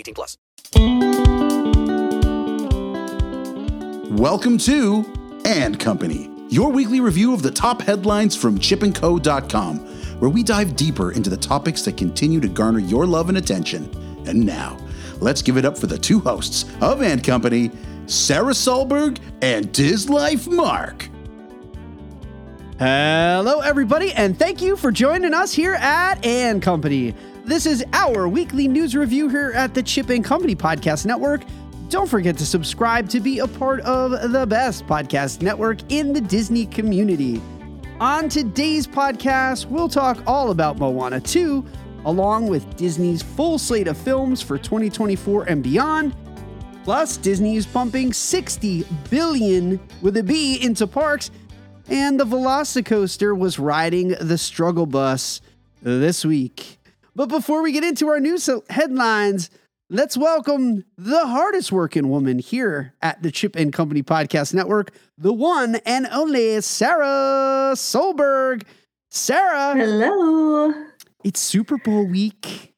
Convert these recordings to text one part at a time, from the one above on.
18 plus. Welcome to And Company, your weekly review of the top headlines from chipandco.com, where we dive deeper into the topics that continue to garner your love and attention. And now, let's give it up for the two hosts of And Company, Sara Solberg and Diz Life Mark. Hello, everybody, and thank you for joining us here at And Company. This is our weekly news review here at the Chip and Company Podcast Network. Don't forget to subscribe to be a part of the best podcast network in the Disney community. On today's podcast, we'll talk all about Moana 2, along with Disney's full slate of films for 2024 and beyond. Plus, Disney is pumping 60 billion with a B into parks, and the Velocicoaster was riding the struggle bus this week. But before we get into our news headlines, let's welcome the hardest working woman here at the Chip and Company Podcast Network, the one and only Sara Solberg. Sarah. Hello. It's Super Bowl week.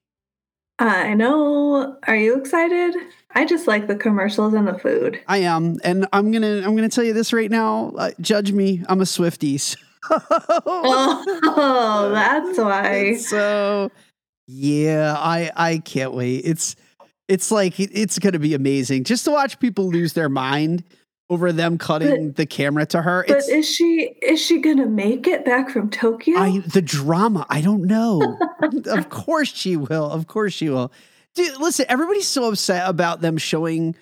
I know. Are you excited? I just like the commercials and the food. I am, and I'm gonna I'm gonna tell you this right now. Uh, judge me. I'm a Swifties. oh, that's why. So, yeah, I I can't wait. It's it's like it's gonna be amazing just to watch people lose their mind over them cutting but, the camera to her. But it's, is she is she gonna make it back from Tokyo? I, the drama, I don't know. of course she will. Of course she will. Dude, listen, everybody's so upset about them showing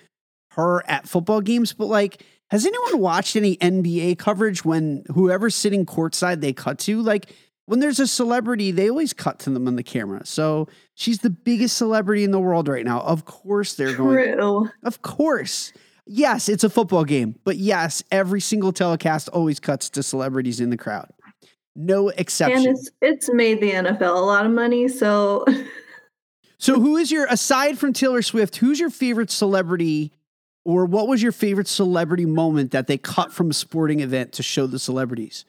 her at football games, but like, has anyone watched any NBA coverage when whoever's sitting courtside they cut to? Like, when there's a celebrity, they always cut to them on the camera. So she's the biggest celebrity in the world right now. Of course they're True. going. Of course. Yes, it's a football game, but yes, every single telecast always cuts to celebrities in the crowd. No exception. And it's it's made the NFL a lot of money, so So who is your aside from Taylor Swift, who's your favorite celebrity or what was your favorite celebrity moment that they cut from a sporting event to show the celebrities?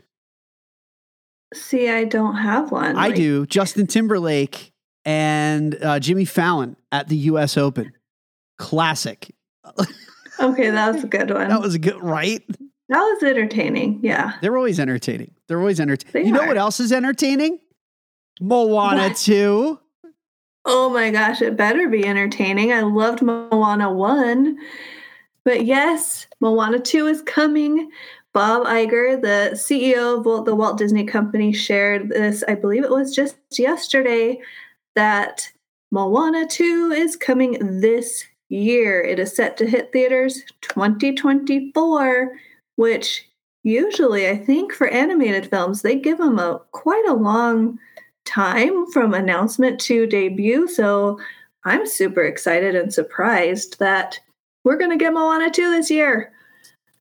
See, I don't have one. I like... do. Justin Timberlake and uh, Jimmy Fallon at the US Open. Classic. okay, that was a good one. That was a good, right? That was entertaining. Yeah. They're always entertaining. They're always entertaining. You know what else is entertaining? Moana what? 2. Oh my gosh, it better be entertaining. I loved Moana 1. But yes, Moana 2 is coming. Bob Iger, the CEO of the Walt Disney Company, shared this, I believe it was just yesterday, that Moana 2 is coming this year. It is set to hit theaters 2024, which usually I think for animated films, they give them a quite a long time from announcement to debut. So I'm super excited and surprised that we're going to get Moana 2 this year.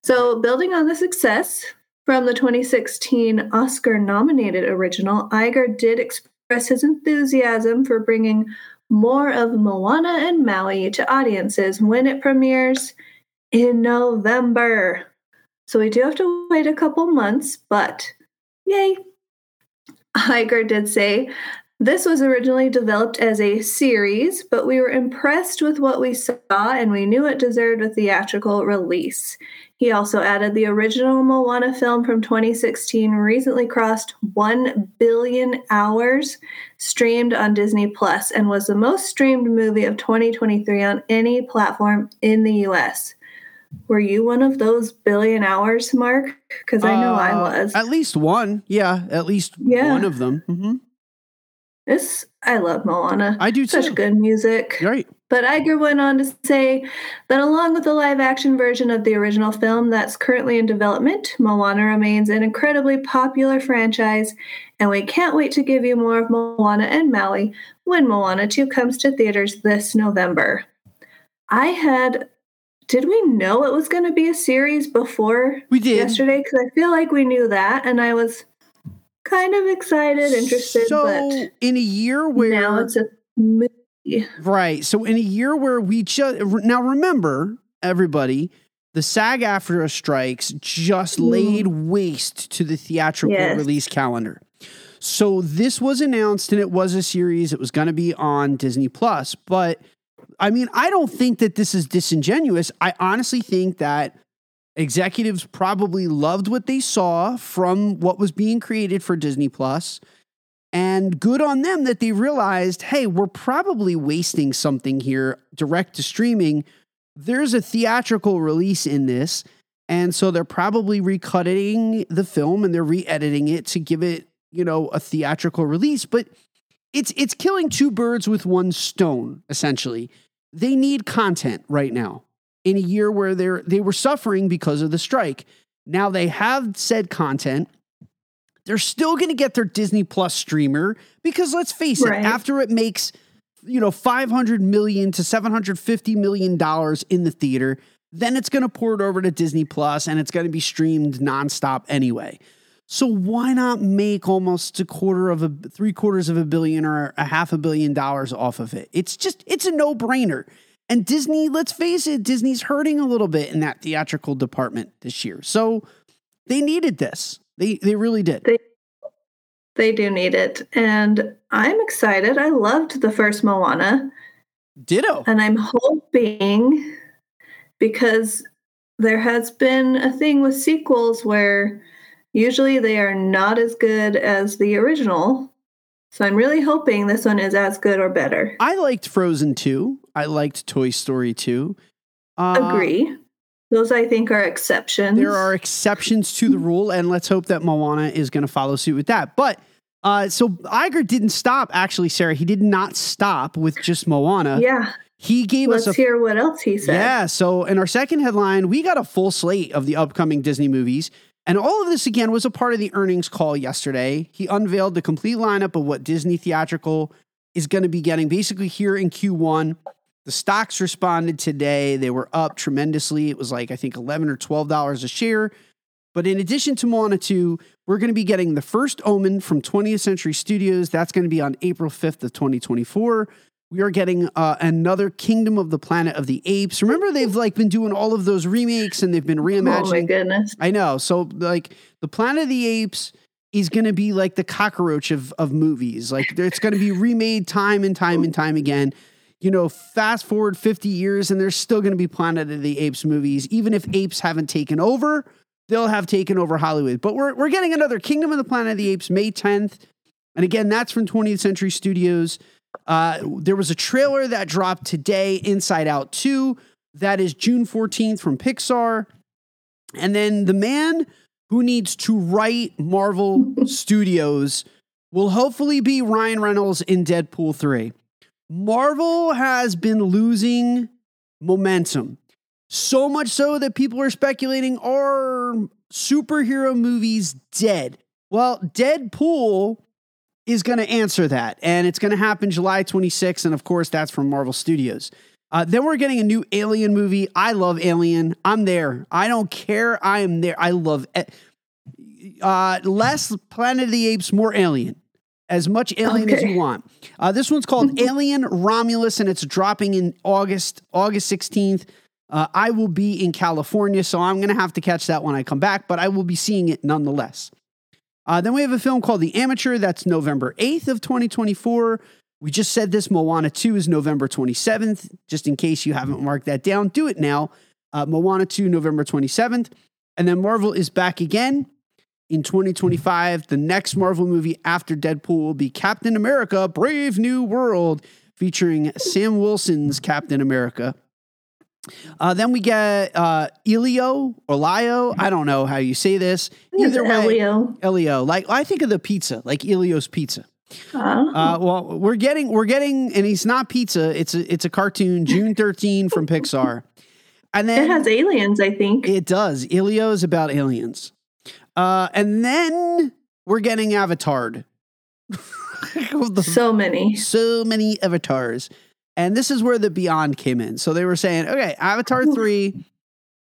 So, building on the success from the 2016 Oscar nominated original, Iger did express his enthusiasm for bringing more of Moana and Maui to audiences when it premieres in November. So, we do have to wait a couple months, but yay! Iger did say This was originally developed as a series, but we were impressed with what we saw and we knew it deserved a theatrical release. He also added the original Moana film from 2016 recently crossed 1 billion hours streamed on Disney Plus and was the most streamed movie of 2023 on any platform in the US. Were you one of those billion hours, Mark? Because I know I Uh, was. At least one. Yeah, at least Yeah. one of them. hmm This I love Moana. I do Such too. good music. Right. But Iger went on to say that along with the live action version of the original film that's currently in development, Moana remains an incredibly popular franchise, and we can't wait to give you more of Moana and Maui when Moana 2 comes to theaters this November. I had. Did we know it was going to be a series before We did. yesterday? Because I feel like we knew that, and I was kind of excited, interested, So but in a year where now it's a movie. Right. So in a year where we just now remember everybody, the SAG AFTRA strikes just mm-hmm. laid waste to the theatrical Yes. release calendar. So this was announced and it was a series. It was going to be on Disney Plus, but I mean, I don't think that this is disingenuous. I honestly think that executives probably loved what they saw from what was being created for Disney And good on them that they realized, hey, we're probably wasting something here direct to streaming. There's a theatrical release in this. And so they're probably recutting the film and they're re-editing it to give it, you know, a theatrical release. But it's it's killing two birds with one stone, essentially. They need content right now in a year where they're they were suffering because of the strike. Now they have said content. They're still going to get their Disney Plus streamer because let's face Right. it, after it makes you know 500 million to 750 million dollars in the theater, then it's going to pour it over to Disney Plus and it's going to be streamed nonstop anyway. So why not make almost a quarter of a three quarters of a billion or a half a billion dollars off of it? It's just it's a no brainer. And Disney, let's face it, Disney's hurting a little bit in that theatrical department this year. So they needed this. They they really did. They they do need it, and I'm excited. I loved the first Moana, Ditto. and I'm hoping because there has been a thing with sequels where usually they are not as good as the original. So I'm really hoping this one is as good or better. I liked Frozen 2. I liked Toy Story 2. Uh, Agree. Those I think are exceptions. There are exceptions to the rule, and let's hope that Moana is going to follow suit with that. But uh, so Iger didn't stop. Actually, Sarah, he did not stop with just Moana. Yeah. He gave Let's us a hear what else he said. yeah. So in our second headline, we got a full slate of the upcoming Disney movies. And all of this again was a part of the earnings call yesterday. He unveiled the complete lineup of what Disney theatrical is going to be getting basically here in Q1. The stocks responded today. They were up tremendously. It was like, I think, 11 or $12 a share. But in addition to Moana 2, we're going to be getting the first Omen from 20th Century Studios. That's going to be on April 5th of 2024. We are getting uh, another Kingdom of the Planet of the Apes. Remember, they've like been doing all of those remakes and they've been Oh my reimagining. goodness. I know. So like the Planet of the Apes is going to be like the cockroach of of movies. Like it's going to be remade time and time and time again. You know, fast forward 50 years and there's still going to be Planet of the Apes movies even if apes haven't taken over, they'll have taken over Hollywood. But we're we're getting another Kingdom of the Planet of the Apes May 10th. And again, that's from 20th Century Studios. Uh, there was a trailer that dropped today, Inside Out 2. That is June 14th from Pixar. And then the man who needs to write Marvel Studios will hopefully be Ryan Reynolds in Deadpool 3. Marvel has been losing momentum. So much so that people are speculating are superhero movies dead? Well, Deadpool is going to answer that, and it's going to happen July 26th. And of course, that's from Marvel Studios. Uh, then we're getting a new Alien movie. I love Alien. I'm there. I don't care. I am there. I love it. Uh, less Planet of the Apes, more Alien. As much Alien as you want. Uh, this one's called Alien Romulus, and it's dropping in August, August 16th. Uh, I will be in California, so I'm going to have to catch that when I come back, but I will be seeing it nonetheless. Uh, then we have a film called The Amateur. That's November 8th of 2024. We just said this. Moana 2 is November 27th. Just in case you haven't marked that down, do it now. Uh, Moana 2, November 27th. And then Marvel is back again in 2025. The next Marvel movie after Deadpool will be Captain America Brave New World, featuring Sam Wilson's Captain America. Uh, then we get uh, Elio or Lio. I don't know how you say this. It's Elio. Elio. Like I think of the pizza, like Elio's Pizza. Oh. Uh, well, we're getting we're getting, and he's not pizza. It's a it's a cartoon, June 13 from Pixar, and then it has aliens, I think. it does. Elio is about aliens, uh, and then we're getting Avatared. So many. so many avatars. And this is where the Beyond came in. So they were saying, okay, Avatar 3,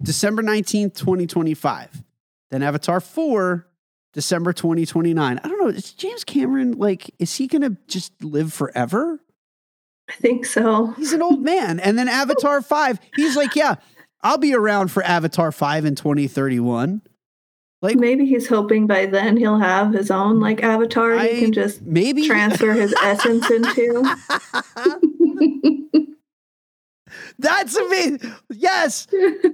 December 19th, 2025. Then Avatar 4, December 2029. I don't know. Is James Cameron, like, is he going to just live forever? I think so. He's an old man. And then Avatar 5, he's like, yeah, I'll be around for Avatar 5 in 2031. Like, Maybe he's hoping by then he'll have his own like avatar I- he can just maybe transfer his essence into. That's amazing. Yes,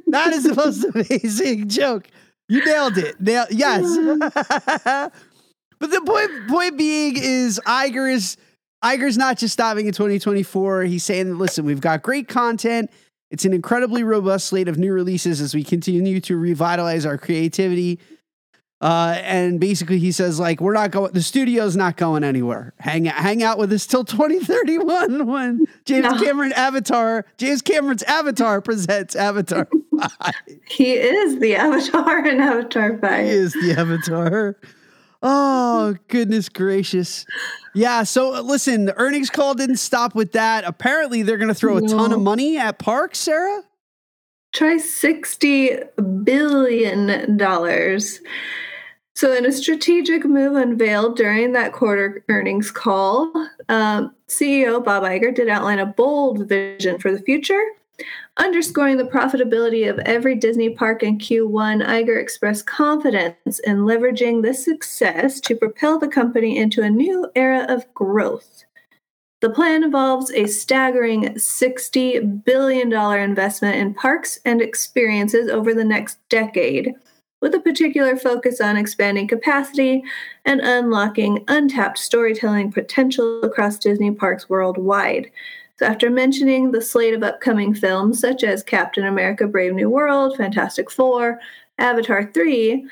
that is the most amazing joke. You nailed it. Nail- yes. but the point point being is Iger is Iger's not just stopping in 2024. He's saying, listen, we've got great content. It's an incredibly robust slate of new releases as we continue to revitalize our creativity. Uh, and basically, he says like we're not going. The studio's not going anywhere. Hang out, hang out with us till 2031 when James No. Cameron Avatar, James Cameron's Avatar presents Avatar. he is the avatar in Avatar 5. He is the Avatar. Oh goodness gracious! Yeah. So uh, listen, the earnings call didn't stop with that. Apparently, they're going to throw a ton of money at parks. Sarah. Try $60 billion. So, in a strategic move unveiled during that quarter earnings call, um, CEO Bob Iger did outline a bold vision for the future. Underscoring the profitability of every Disney park in Q1, Iger expressed confidence in leveraging this success to propel the company into a new era of growth. The plan involves a staggering $60 billion investment in parks and experiences over the next decade, with a particular focus on expanding capacity and unlocking untapped storytelling potential across Disney parks worldwide. So, after mentioning the slate of upcoming films such as Captain America Brave New World, Fantastic Four, Avatar 3,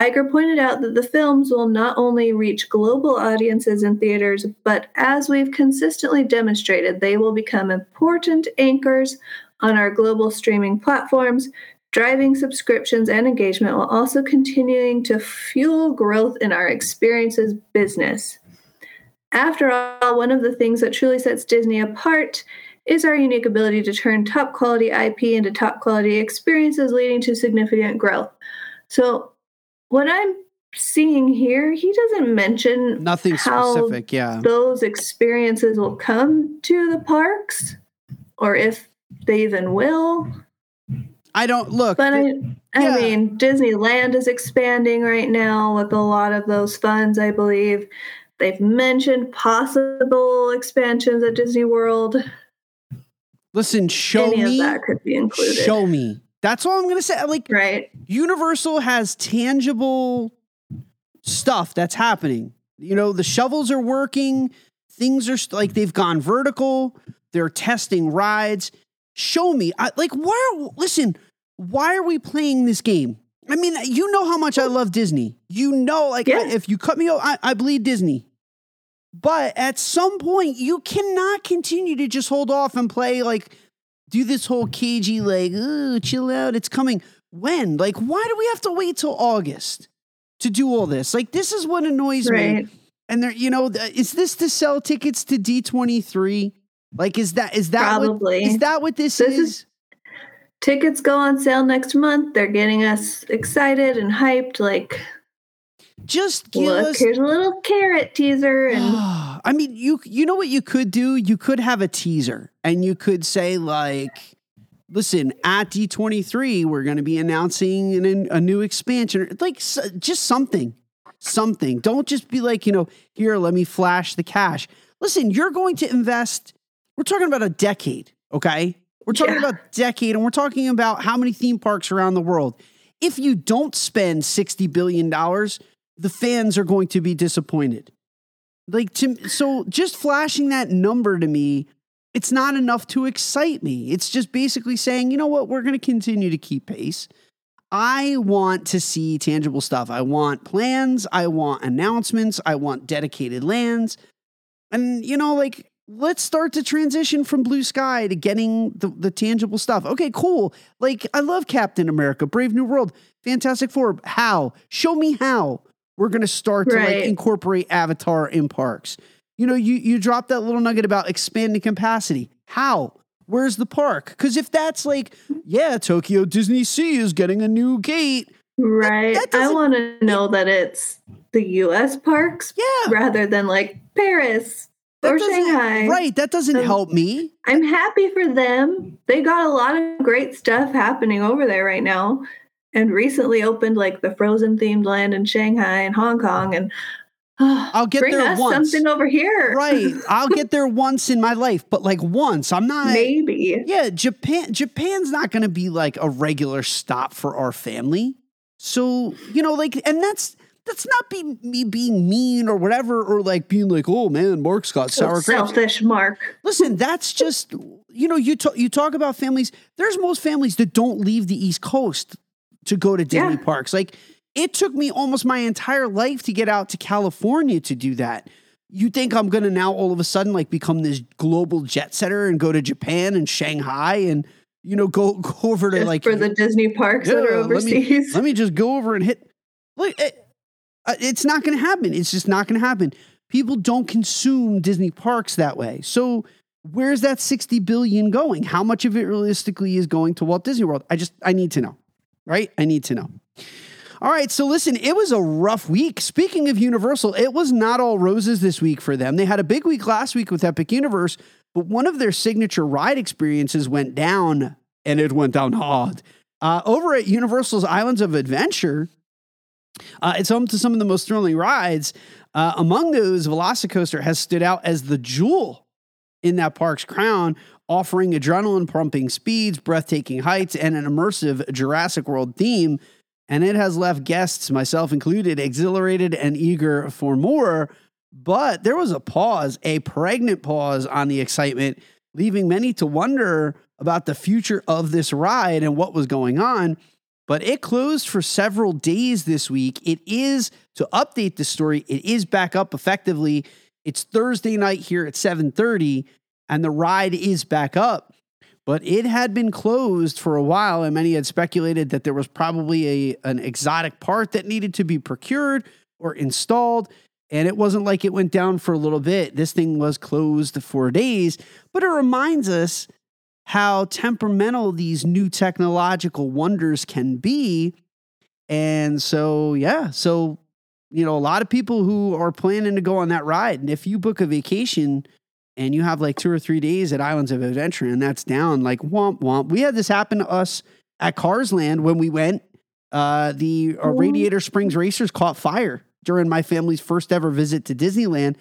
Iger pointed out that the films will not only reach global audiences in theaters, but as we've consistently demonstrated, they will become important anchors on our global streaming platforms, driving subscriptions and engagement while also continuing to fuel growth in our experiences business. After all, one of the things that truly sets Disney apart is our unique ability to turn top quality IP into top quality experiences, leading to significant growth. So, what I'm seeing here, he doesn't mention Nothing how specific. Yeah. those experiences will come to the parks or if they even will. I don't look. But I, I Yeah. mean, Disneyland is expanding right now with a lot of those funds, I believe. They've mentioned possible expansions at Disney World. listen, show Any me. that could be included. Show me. That's all I'm gonna say. Like Right. Universal has tangible stuff that's happening. You know, the shovels are working. Things are st- like they've gone vertical. They're testing rides. Show me. I, like, why? Are, listen, why are we playing this game? I mean, you know how much I love Disney. You know, like, I- if you cut me off, I, I bleed Disney. But at some point, you cannot continue to just hold off and play like do this whole cagey like, oh, chill out, it's coming. When? Like, why do we have to wait till August to do all this? Like, this is what annoys me. Right. And there, you know, is this to sell tickets to D twenty three? Like, is that is that what, Probably. is that what this, This is? is- Tickets go on sale next month. They're getting us excited and hyped. Like, Just give look, us. here's a little carrot teaser. And I mean, you you know what you could do? You could have a teaser, and you could say like, "Listen, at D twenty three, we're going to be announcing an, a new expansion, like s- just something, something. Don't just be like, you know, here, let me flash the cash. Listen, you're going to invest, we're talking about a decade, okay? We're talking Yeah. about decade and we're talking about how many theme parks around the world. If you don't spend $60 billion, the fans are going to be disappointed. Like to so just flashing that number to me, it's not enough to excite me. It's just basically saying, you know what, we're going to continue to keep pace. I want to see tangible stuff. I want plans, I want announcements, I want dedicated lands. And you know, like let's start to transition from blue sky to getting the, the tangible stuff. Okay, cool. Like I love Captain America, Brave New World, Fantastic Four. How? Show me how we're going to start to like incorporate Avatar in parks. You know, you you dropped that little nugget about expanding capacity. How? Where's the park? Because if that's like, yeah, Tokyo Disney Sea is getting a new gate. Right. that I want to know that it's the US parks Yeah. rather than like Paris That or Shanghai. Right. That doesn't Um, help me. I'm happy for them. They got a lot of great stuff happening over there right now. And recently opened like the Frozen themed land in Shanghai and Hong Kong. And I'll get bring there once. something over here. Right. I'll get there once in my life, but like once. I'm not Maybe. Yeah, Japan Japan's not going to be like a regular stop for our family. So, you know, like and that's that's not be me being mean or whatever or like being like, "Oh man, Mark's got So sour grapes." selfish, Mark. Listen, that's just you know, you talk you talk about families. There's most families that don't leave the East Coast to go to Disney Yeah. parks. Like it took me almost my entire life to get out to California to do that. You think I'm going to now all of a sudden like become this global jet setter and go to Japan and Shanghai and you know go go over to Just like for the Disney parks that are Yeah, let me- overseas. let me just go over and hit. Like, it, uh, it's not going to happen. It's just not going to happen. People don't consume Disney parks that way. So where's that 60 billion going? How much of it realistically is going to Walt Disney World? I just, I need to know, right? I need to know. All right, so listen, it was a rough week. Speaking of Universal, it was not all roses this week for them. They had a big week last week with Epic Universe, but one of their signature ride experiences went down, and it went down hard. Uh, over at Universal's Islands of Adventure, uh, it's home to some of the most thrilling rides. Uh, among those, Velocicoaster has stood out as the jewel in that park's crown, offering adrenaline pumping speeds, breathtaking heights, and an immersive Jurassic World theme. And it has left guests, myself included, exhilarated and eager for more. But there was a pause, a pregnant pause on the excitement, leaving many to wonder about the future of this ride and what was going on. But it closed for several days this week. It is, to update the story, it is back up effectively. It's Thursday night here at 7:30, and the ride is back up. But it had been closed for a while, and many had speculated that there was probably a, an exotic part that needed to be procured or installed. And it wasn't like it went down for a little bit. This thing was closed for days, but it reminds us how temperamental these new technological wonders can be. And so, yeah, so, you know, a lot of people who are planning to go on that ride, and if you book a vacation and you have like two or three days at Islands of Adventure and that's down, like womp womp. We had this happen to us at Cars Land when we went. Uh, the uh, Radiator Springs Racers caught fire during my family's first ever visit to Disneyland.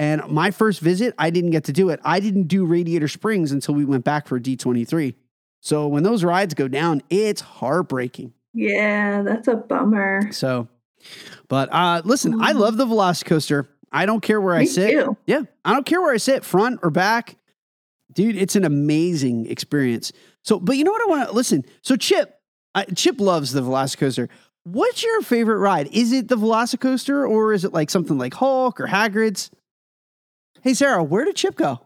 And my first visit, I didn't get to do it. I didn't do Radiator Springs until we went back for D23. So when those rides go down, it's heartbreaking. Yeah, that's a bummer. So, but uh, listen, I love the Velocicoaster. I don't care where I sit. too. Yeah, I don't care where I sit, front or back. Dude, it's an amazing experience. So, but you know what I want to listen. So, Chip, I, Chip loves the Velocicoaster. What's your favorite ride? Is it the Velocicoaster or is it like something like Hulk or Hagrid's? Hey, Sarah, where did Chip go?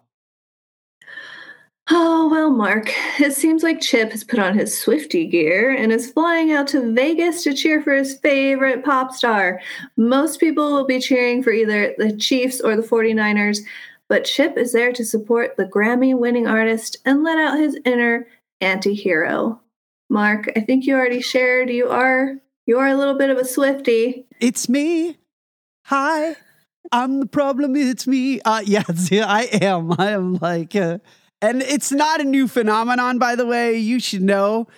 Oh, well, Mark, it seems like Chip has put on his Swifty gear and is flying out to Vegas to cheer for his favorite pop star. Most people will be cheering for either the Chiefs or the 49ers, but Chip is there to support the Grammy winning artist and let out his inner anti hero. Mark, I think you already shared you are you are a little bit of a Swifty. It's me. Hi. I'm the problem. It's me. Uh, yeah, I am. I am like, uh, and it's not a new phenomenon, by the way. You should know.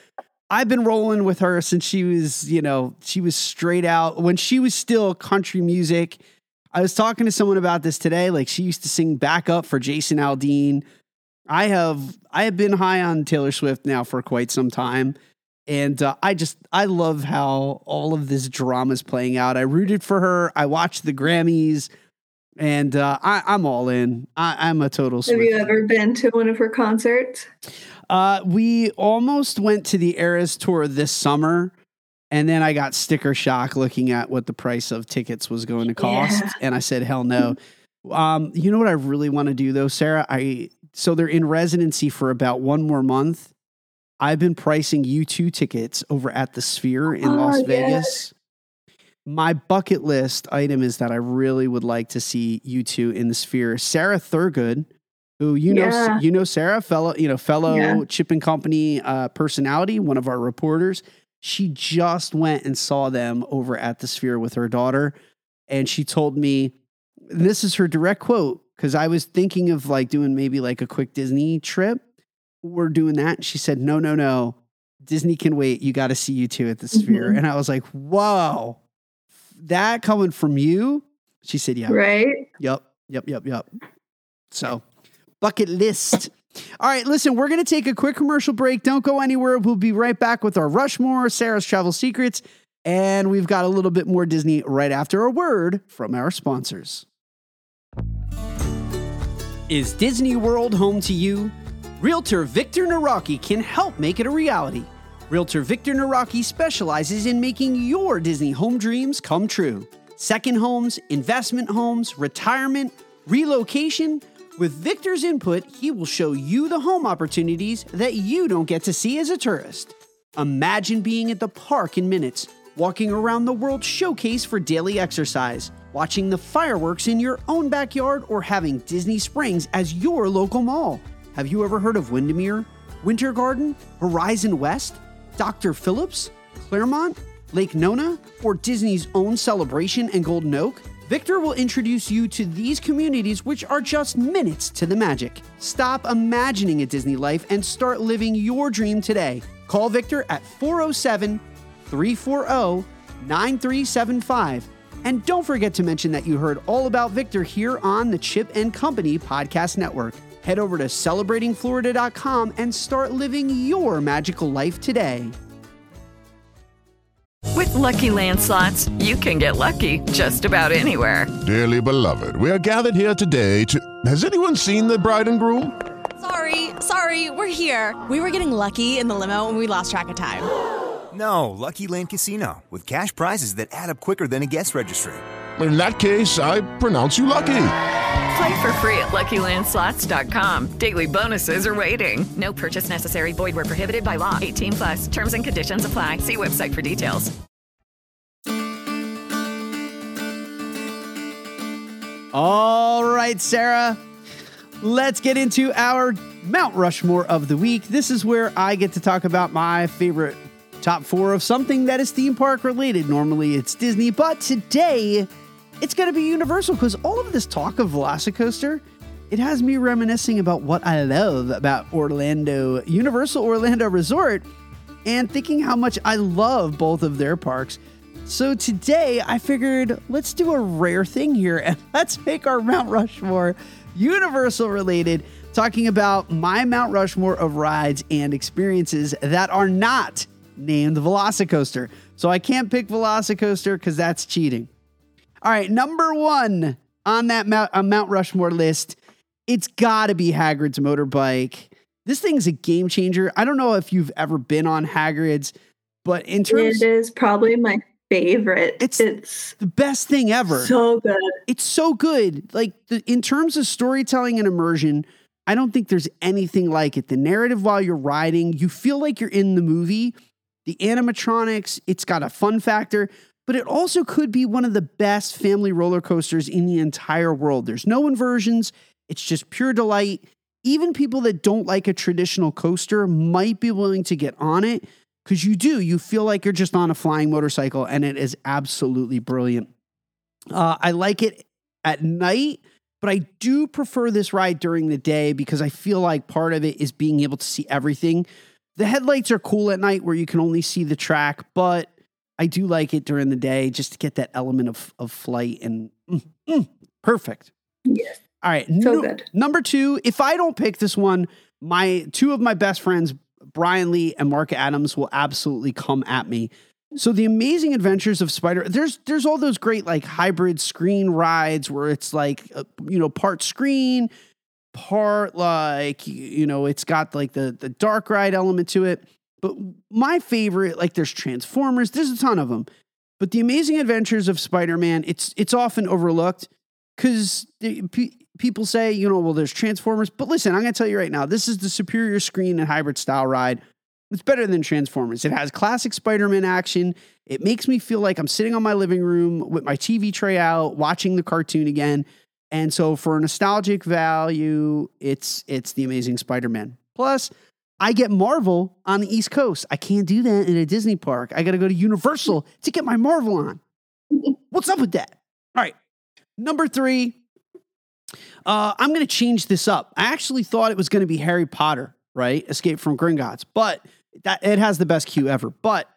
I've been rolling with her since she was, you know, she was straight out when she was still country music. I was talking to someone about this today. Like she used to sing backup for Jason Aldean. I have I have been high on Taylor Swift now for quite some time. And uh, I just I love how all of this drama is playing out. I rooted for her. I watched the Grammys, and uh, I, I'm all in. I, I'm a total. Have you ever been to one of her concerts? uh, we almost went to the Eras tour this summer, and then I got sticker shock looking at what the price of tickets was going to cost, Yeah. and I said, "Hell no." um, you know what I really want to do though, Sarah? I so they're in residency for about one more month. I've been pricing U2 tickets over at the Sphere in Oh, Las yes. Vegas. My bucket list item is that I really would like to see U2 in the Sphere. Sarah Thurgood, who you know, you know Sarah, fellow, you know, fellow Yeah. Chip and Company uh, personality, one of our reporters. She just went and saw them over at the Sphere with her daughter, and she told me, this is her direct quote, because I was thinking of like doing maybe like a quick Disney trip. We're doing that. She said, "No, no, no, Disney can wait. You got to see U2 at the Sphere." Mhm. And I was like, "Whoa, that coming from you?" She said, "Yeah, Right? Yep. Yep. Yep. Yep. So, bucket list. All right, listen, we're going to take a quick commercial break. Don't go anywhere. We'll be right back with our Rushmore, Sarah's Travel Secrets, and we've got a little bit more Disney right after a word from our sponsors. Is Disney World home to you? Realtor Victor Nawrocki can help make it a reality. Realtor Victor Nawrocki specializes in making your Disney home dreams come true. Second homes, investment homes, retirement, relocation. With Victor's input, he will show you the home opportunities that you don't get to see as a tourist. Imagine being at the park in minutes, walking around the World Showcase for daily exercise, watching the fireworks in your own backyard, or having Disney Springs as your local mall. Have you ever heard of Windermere, Winter Garden, Horizon West, Dr. Phillips, Clermont, Lake Nona, or Disney's own Celebration and Golden Oak? Victor will introduce you to these communities, which are just minutes to the magic. Stop imagining a Disney life and start living your dream today. Call Victor at 407 340 9375. And don't forget to mention that you heard all about Victor here on the Chip and Company Podcast Network. Head over to celebratingflorida.com and start living your magical life today. With Lucky Land slots, you can get lucky just about anywhere. Dearly beloved, we are gathered here today to. Has anyone seen the bride and groom? Sorry, sorry, we're here. We were getting lucky in the limo and we lost track of time. No, Lucky Land Casino, with cash prizes that add up quicker than a guest registry. In that case, I pronounce you lucky. Play for free at LuckyLandSlots.com. Daily bonuses are waiting. No purchase necessary. Void were prohibited by law. 18 plus. Terms and conditions apply. See website for details. All right, Sarah, let's get into our Mount Rushmore of the week. This is where I get to talk about my favorite top four of something that is theme park related. Normally it's Disney, but today it's going to be Universal because all of this talk of Velocicoaster, it has me reminiscing about what I love about Orlando, Universal Orlando Resort, and thinking how much I love both of their parks. So today I figured let's do a rare thing here and let's make our Mount Rushmore Universal related, talking about my Mount Rushmore of rides and experiences that are not named Velocicoaster. So I can't pick Velocicoaster because that's cheating. All right, number one on that Mount, uh, Mount Rushmore list, it's got to be Hagrid's motorbike. This thing's a game changer. I don't know if you've ever been on Hagrid's, but in terms It is probably my favorite. It's- It's, the best thing ever. so good. it's so good. Like the, in terms of storytelling and immersion, I don't think there's anything like it. The narrative while you're riding, you feel like you're in the movie. The animatronics, it's got a fun factor, but it also could be one of the best family roller coasters in the entire world. There's no inversions, it's just pure delight. Even people that don't like a traditional coaster might be willing to get on it because you do. You feel like you're just on a flying motorcycle, and it is absolutely brilliant. Uh, I like it at night, but I do prefer this ride during the day because I feel like part of it is being able to see everything The headlights are cool at night where you can only see the track, but I do like it during the day just to get that element of, of flight and mm, mm, perfect. Yes. All right. So nu- good. Number two, if I don't pick this one, my two of my best friends, Brian Lee and Mark Adams, will absolutely come at me. So the amazing adventures of Spider, there's there's all those great like hybrid screen rides where it's like uh, you know part screen, part like you know it's got like the the dark ride element to it. But my favorite, like there's Transformers, there's a ton of them. But the amazing adventures of Spider-Man, it's it's often overlooked because people say, you know, well, there's Transformers. But listen, I'm going to tell you right now, this is the superior screen and hybrid style ride. It's better than Transformers. It has classic Spider Man action. It makes me feel like I'm sitting on my living room with my TV tray out, watching the cartoon again. And so, for nostalgic value, it's it's the Amazing Spider Man. Plus, I get Marvel on the East Coast. I can't do that in a Disney park. I got to go to Universal to get my Marvel on. What's up with that? All right. Number three, uh, I'm going to change this up. I actually thought it was going to be Harry Potter, right? Escape from Gringotts, but that it has the best queue ever. But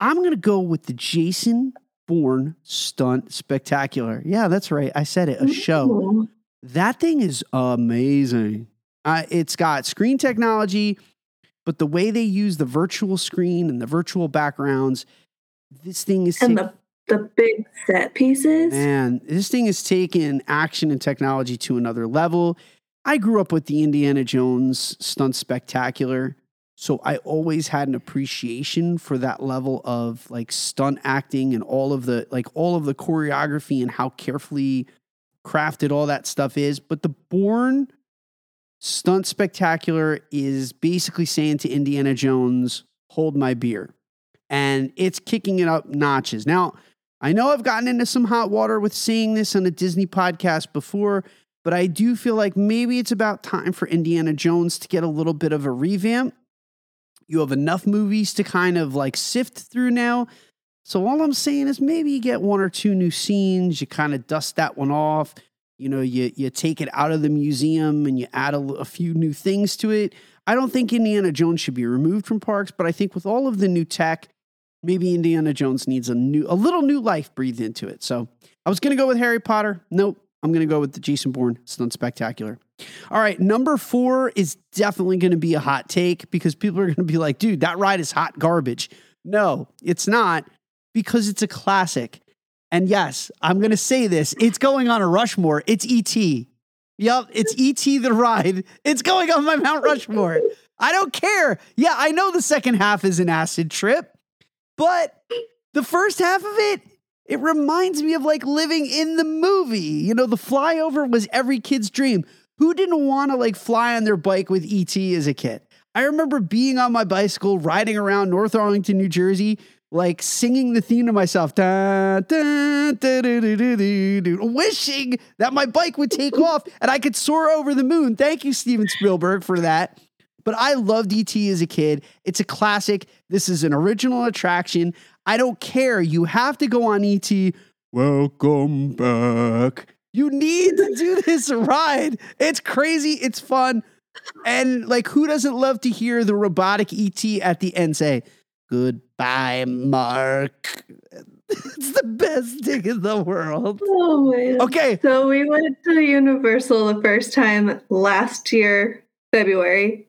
I'm going to go with the Jason Bourne stunt spectacular. Yeah, that's right. I said it. A show. That thing is amazing. Uh, it's got screen technology, but the way they use the virtual screen and the virtual backgrounds, this thing is And ta- the the big set pieces. Man, this thing has taken action and technology to another level. I grew up with the Indiana Jones stunt spectacular. So I always had an appreciation for that level of like stunt acting and all of the like all of the choreography and how carefully crafted all that stuff is. But the Bourne stunt spectacular is basically saying to Indiana Jones, hold my beer. And it's kicking it up notches. Now, I know I've gotten into some hot water with saying this on a Disney podcast before, but I do feel like maybe it's about time for Indiana Jones to get a little bit of a revamp. You have enough movies to kind of like sift through now. So all I'm saying is maybe you get one or two new scenes, you kind of dust that one off. You know, you you take it out of the museum and you add a, a few new things to it. I don't think Indiana Jones should be removed from parks, but I think with all of the new tech, maybe Indiana Jones needs a new a little new life breathed into it. So I was gonna go with Harry Potter. Nope. I'm gonna go with the Jason Bourne stunt spectacular. All right, number four is definitely gonna be a hot take because people are gonna be like, dude, that ride is hot garbage. No, it's not because it's a classic. And yes, I'm gonna say this, it's going on a Rushmore. It's E.T. Yep, it's E.T. the ride. It's going on my Mount Rushmore. I don't care. Yeah, I know the second half is an acid trip, but the first half of it, it reminds me of like living in the movie. You know, the flyover was every kid's dream. Who didn't want to like fly on their bike with ET as a kid? I remember being on my bicycle riding around North Arlington, New Jersey, like singing the theme to myself, da, da, da, wishing that my bike would take off and I could soar over the moon. Thank you, Steven Spielberg, for that. But I loved ET as a kid. It's a classic. This is an original attraction. I don't care. You have to go on ET. Welcome back. You need to do this ride. It's crazy. It's fun. And like, who doesn't love to hear the robotic ET at the end say, Goodbye, Mark? It's the best thing in the world. Oh man. Okay. So we went to Universal the first time last year, February.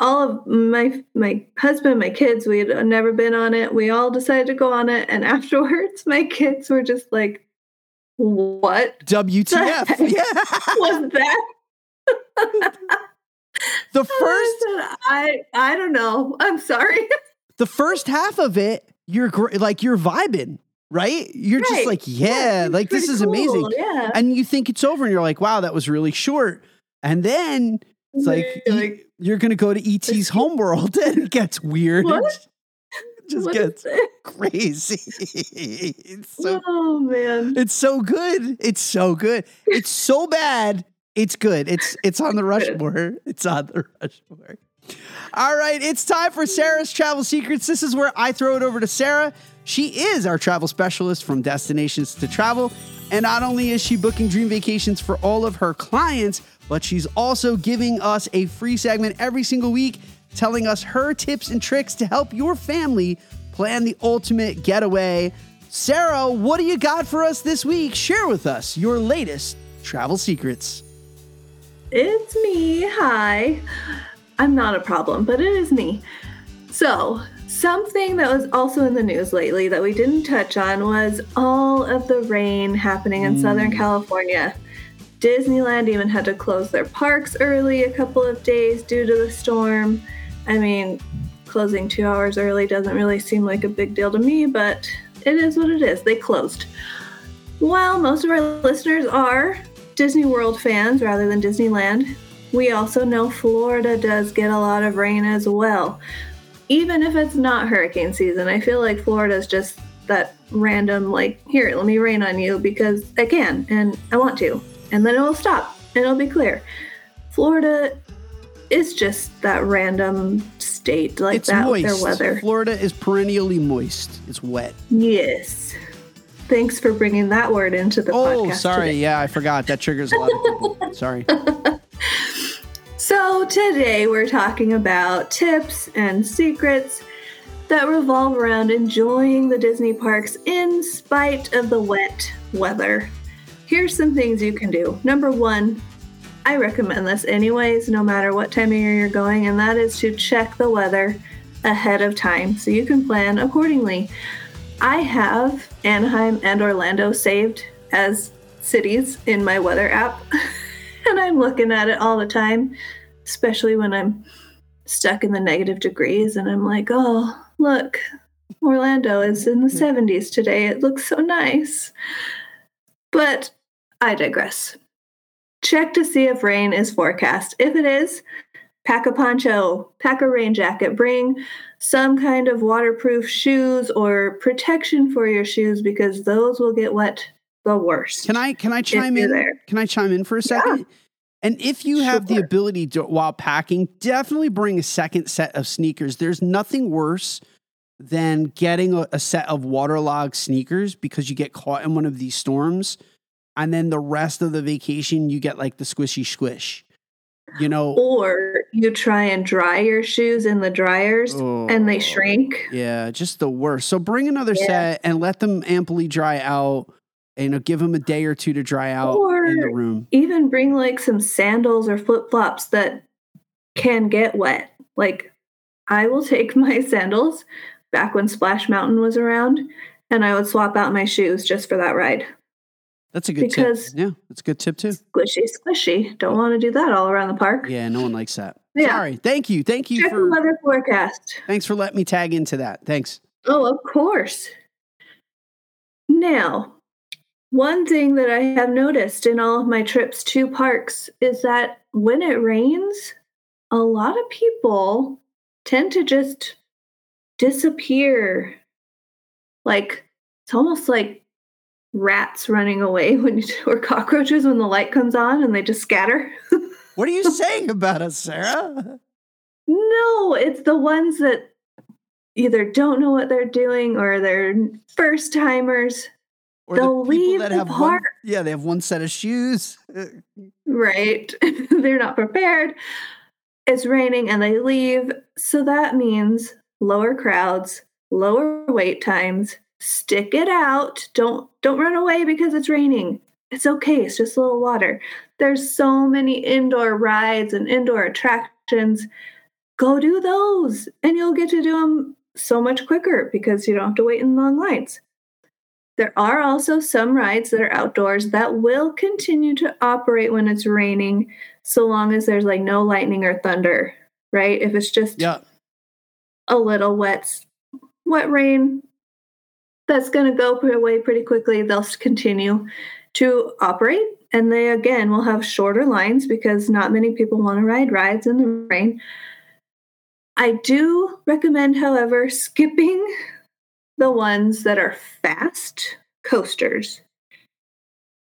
All of my my husband, my kids, we had never been on it. We all decided to go on it, and afterwards, my kids were just like, "What WTF. Yeah. was that?" The first I said, I I don't know. I'm sorry. The first half of it, you're gr- like you're vibing, right? You're just like, yeah, it's like this is amazing. Yeah. And you think it's over and you're like, wow, that was really short. And then it's like, You're like, you're going to go to ET's homeworld and it gets weird. What? It just what gets crazy. it's so oh man. it's so good. It's so good. It's so bad. It's good. It's it's on the Rushmore. It's on the Rushmore. All right, it's time for Sarah's travel secrets. This is where I throw it over to Sarah. She is our travel specialist from Destinations to Travel, and not only is she booking dream vacations for all of her clients, but she's also giving us a free segment every single week telling us her tips and tricks to help your family plan the ultimate getaway. Sarah, what do you got for us this week? Share with us your latest travel secrets. It's me. Hi. I'm not a problem, but it is me. So, something that was also in the news lately that we didn't touch on was all of the rain happening in Southern mm. California. Disneyland even had to close their parks early a couple of days due to the storm. I mean, closing two hours early doesn't really seem like a big deal to me, but it is what it is. They closed. While most of our listeners are Disney World fans rather than Disneyland, we also know Florida does get a lot of rain as well. Even if it's not hurricane season, I feel like Florida is just that random, like, here, let me rain on you because I can and I want to. And then it will stop and it'll be clear. Florida is just that random state like it's that moist. with their weather. Florida is perennially moist. It's wet. Yes. Thanks for bringing that word into the Oh, podcast. sorry. today. Yeah, I forgot. That triggers a lot of people. sorry. So, today we're talking about tips and secrets that revolve around enjoying the Disney parks in spite of the wet weather. Here's some things you can do. Number one, I recommend this anyways, no matter what time of year you're going, and that is to check the weather ahead of time so you can plan accordingly. I have Anaheim and Orlando saved as cities in my weather app, and I'm looking at it all the time, especially when I'm stuck in the negative degrees and I'm like, oh, look, Orlando is in the mm-hmm. 70s today. It looks so nice. But I digress. Check to see if rain is forecast. If it is, pack a poncho, pack a rain jacket, bring some kind of waterproof shoes or protection for your shoes because those will get wet the worst. Can I can I chime in? there. Can I chime in for a second? And if you have the ability to while packing, definitely bring a second set of sneakers. There's nothing worse than getting a, a set of waterlogged sneakers because you get caught in one of these storms and then the rest of the vacation you get like the squishy squish. You know, Or you try and dry your shoes in the dryers and they Oh. shrink. Yeah, just the worst. So bring another Yeah. set and let them amply dry out. And you know, give them a day or two to dry out in the room. Even bring like some sandals or flip flops that can get wet. Like I will take my sandals back when Splash Mountain was around and I would swap out my shoes just for that ride. That's a good because- tip. Yeah, that's a good tip too. Squishy, squishy. Don't want to do that all around the park. Yeah, no one likes that. Yeah. Sorry. Thank you. Thank you Check the weather forecast. thanks for letting me tag into that. Thanks. Oh, of course. Now, one thing that I have noticed in all of my trips to parks is that when it rains, a lot of people tend to just disappear. Like, it's almost like rats running away when you, or cockroaches when the light comes on and they just scatter. What are you saying about us, Sarah? No, it's the ones that either don't know what they're doing or they're first timers. Or They'll the people that the have one, park. yeah, they have one set of shoes. Uh, Right. they're not prepared. It's raining and they leave. So that means lower crowds, lower wait times. Stick it out. Don't don't run away because it's raining. It's okay. It's just a little water. There's so many indoor rides and indoor attractions. Go do those and you'll get to do them so much quicker because you don't have to wait in long lines. There are also some rides that are outdoors that will continue to operate when it's raining, so long as there's like no lightning or thunder, right? If it's just yeah. a little wet, wet rain, that's going to go away pretty quickly. They'll continue to operate, and they again will have shorter lines because not many people want to ride rides in the rain. I do recommend, however, skipping the ones that are fast coasters.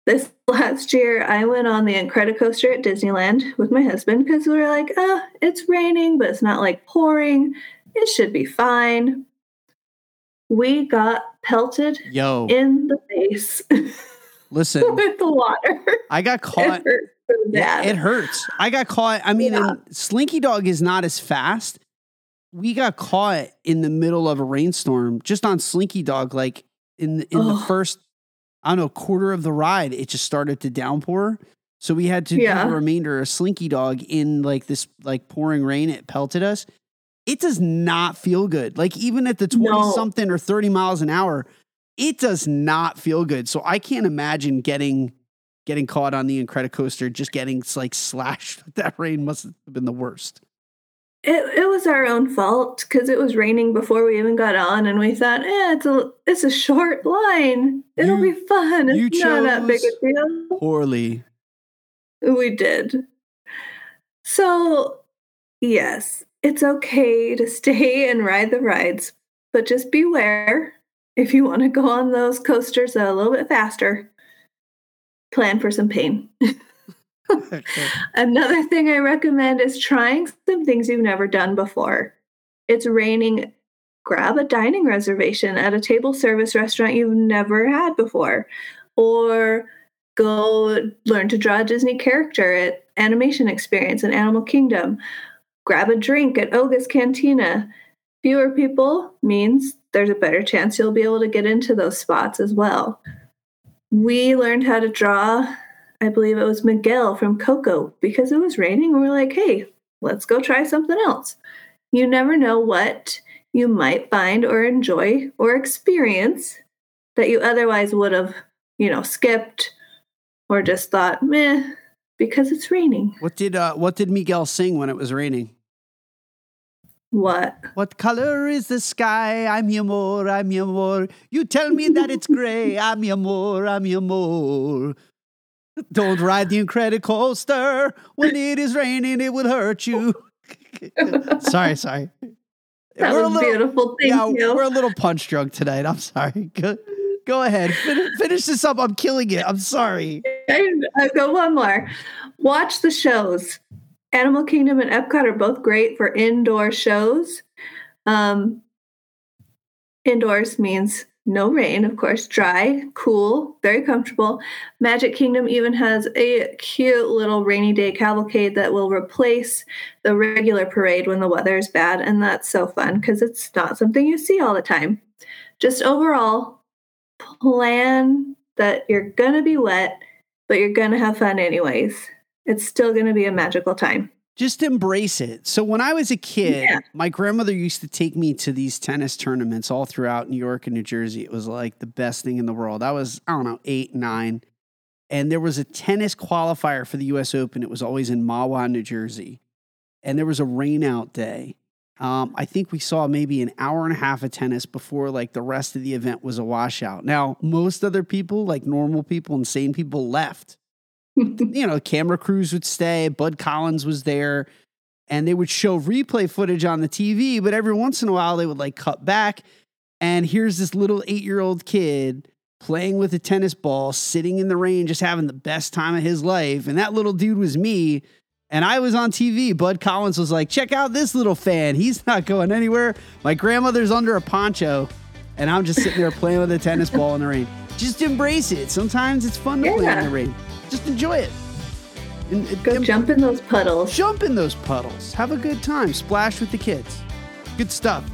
This last year, I went on the Incredicoaster at Disneyland with my husband because we were like, oh, it's raining, but it's not like pouring. It should be fine. We got pelted Yo, in the face listen, with the water. I got caught. It hurt so it hurts. I got caught. I mean, Yeah. Slinky Dog is not as fast, we got caught in the middle of a rainstorm just on Slinky Dog. Like in the, in the first, I don't know, quarter of the ride, it just started to downpour. So we had to Yeah. do the remainder of Slinky Dog in like this like pouring rain. It pelted us. It does not feel good. Like even at the 20 No. something or 30 miles an hour, it does not feel good. So I can't imagine getting getting caught on the Incredicoaster, just getting like slashed that rain must have been the worst. It it was our own fault because it was raining before we even got on, and we thought, eh, it's a it's a short line. It'll You- be fun. you It's not that big a deal. Poorly. We did. So, yes, it's okay to stay and ride the rides, but just beware if you want to go on those coasters a little bit faster. Plan for some pain. Another thing I recommend is trying some things you've never done before. It's raining. Grab a dining reservation at a table service restaurant you've never had before, or go learn to draw a Disney character at Animation Experience in Animal Kingdom. Grab a drink at Oga's Cantina. Fewer people means there's a better chance you'll be able to get into those spots as well. We learned how to draw, I believe it was Miguel from Coco, because it was raining. And we're like, hey, let's go try something else. You never know what you might find or enjoy or experience that you otherwise would have, you know, skipped or just thought, meh, because it's raining. What did uh what did Miguel sing when it was raining? What? What color is the sky? I'm your amor, I'm your amor. You tell me that it's gray. I'm your amor, I'm your amor. Don't ride the incredible coaster When it is raining, it will hurt you. sorry, sorry. That We're a was little- beautiful. Thank yeah, you. we're a little punch drunk tonight. I'm sorry. Go, go ahead. Fin- finish this up. I'm killing it. I'm sorry. I, I go one more. Watch the shows. Animal Kingdom and Epcot are both great for indoor shows. Um, indoors means no rain, of course, dry, cool, very comfortable. Magic Kingdom even has a cute little rainy day cavalcade that will replace the regular parade when the weather is bad. And that's so fun because it's not something you see all the time. Just overall, plan that you're going to be wet, but you're going to have fun anyways. It's still going to be a magical time. Just embrace it. So when I was a kid, Yeah. my grandmother used to take me to these tennis tournaments all throughout New York and New Jersey. It was like the best thing in the world. I was, I don't know, eight, nine. And there was a tennis qualifier for the US Open. It was always in Mahwah, New Jersey. And there was a rainout day. Um, I think we saw maybe an hour and a half of tennis before like the rest of the event was a washout. Now, most other people, like normal people and sane people, left you know, camera crews would stay. Bud Collins was there, and they would show replay footage on the TV. But every once in a while, they would like cut back, and here's this little eight-year-old kid playing with a tennis ball, sitting in the rain, just having the best time of his life. And that little dude was me. And I was on TV. Bud Collins was like, check out this little fan. He's not going anywhere. My grandmother's under a poncho, and I'm just sitting there playing with a tennis ball in the rain. Just embrace it. Sometimes it's fun to play in the rain. Just enjoy it. And, and- Go and jump in those puddles. jump in those puddles. Have a good time. Splash with the kids. Good stuff.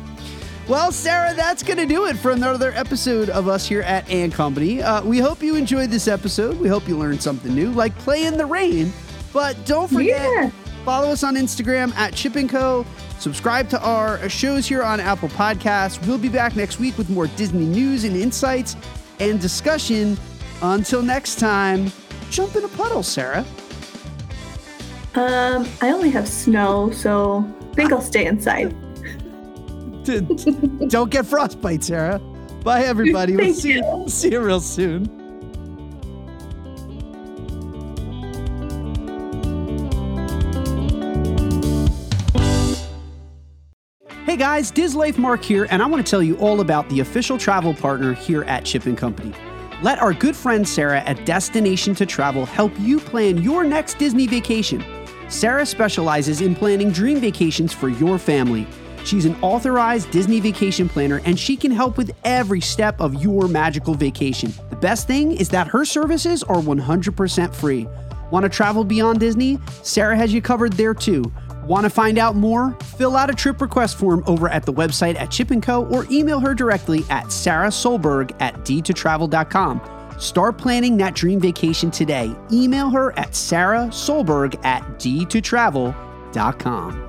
Well, Sarah, that's going to do it for another episode of us here at And Company. Uh, we hope you enjoyed this episode. We hope you learned something new, like play in the rain. But don't forget, Yeah. follow us on Instagram at Chip and Co. Subscribe to our shows here on Apple Podcasts. We'll be back next week with more Disney news and insights and discussion. Until next time, jump in a puddle, Sarah. Um, I only have snow, so I think I'll stay inside. Don't get frostbite, Sarah. Bye, everybody. We'll Thank see you. you. see you real soon. Hey guys, Diz Life Mark here, and I want to tell you all about the official travel partner here at Chip and Company. Let our good friend Sara at Destination to Travel help you plan your next Disney vacation. Sara specializes in planning dream vacations for your family. She's an authorized Disney vacation planner and she can help with every step of your magical vacation. The best thing is that her services are 100% free. Want to travel beyond Disney? Sara has you covered there too. Want to find out more? Fill out a trip request form over at the website at Chip & Co. or email her directly at Sara Solberg at d2travel.com. Start planning that dream vacation today. Email her at Sara Solberg at d2travel.com.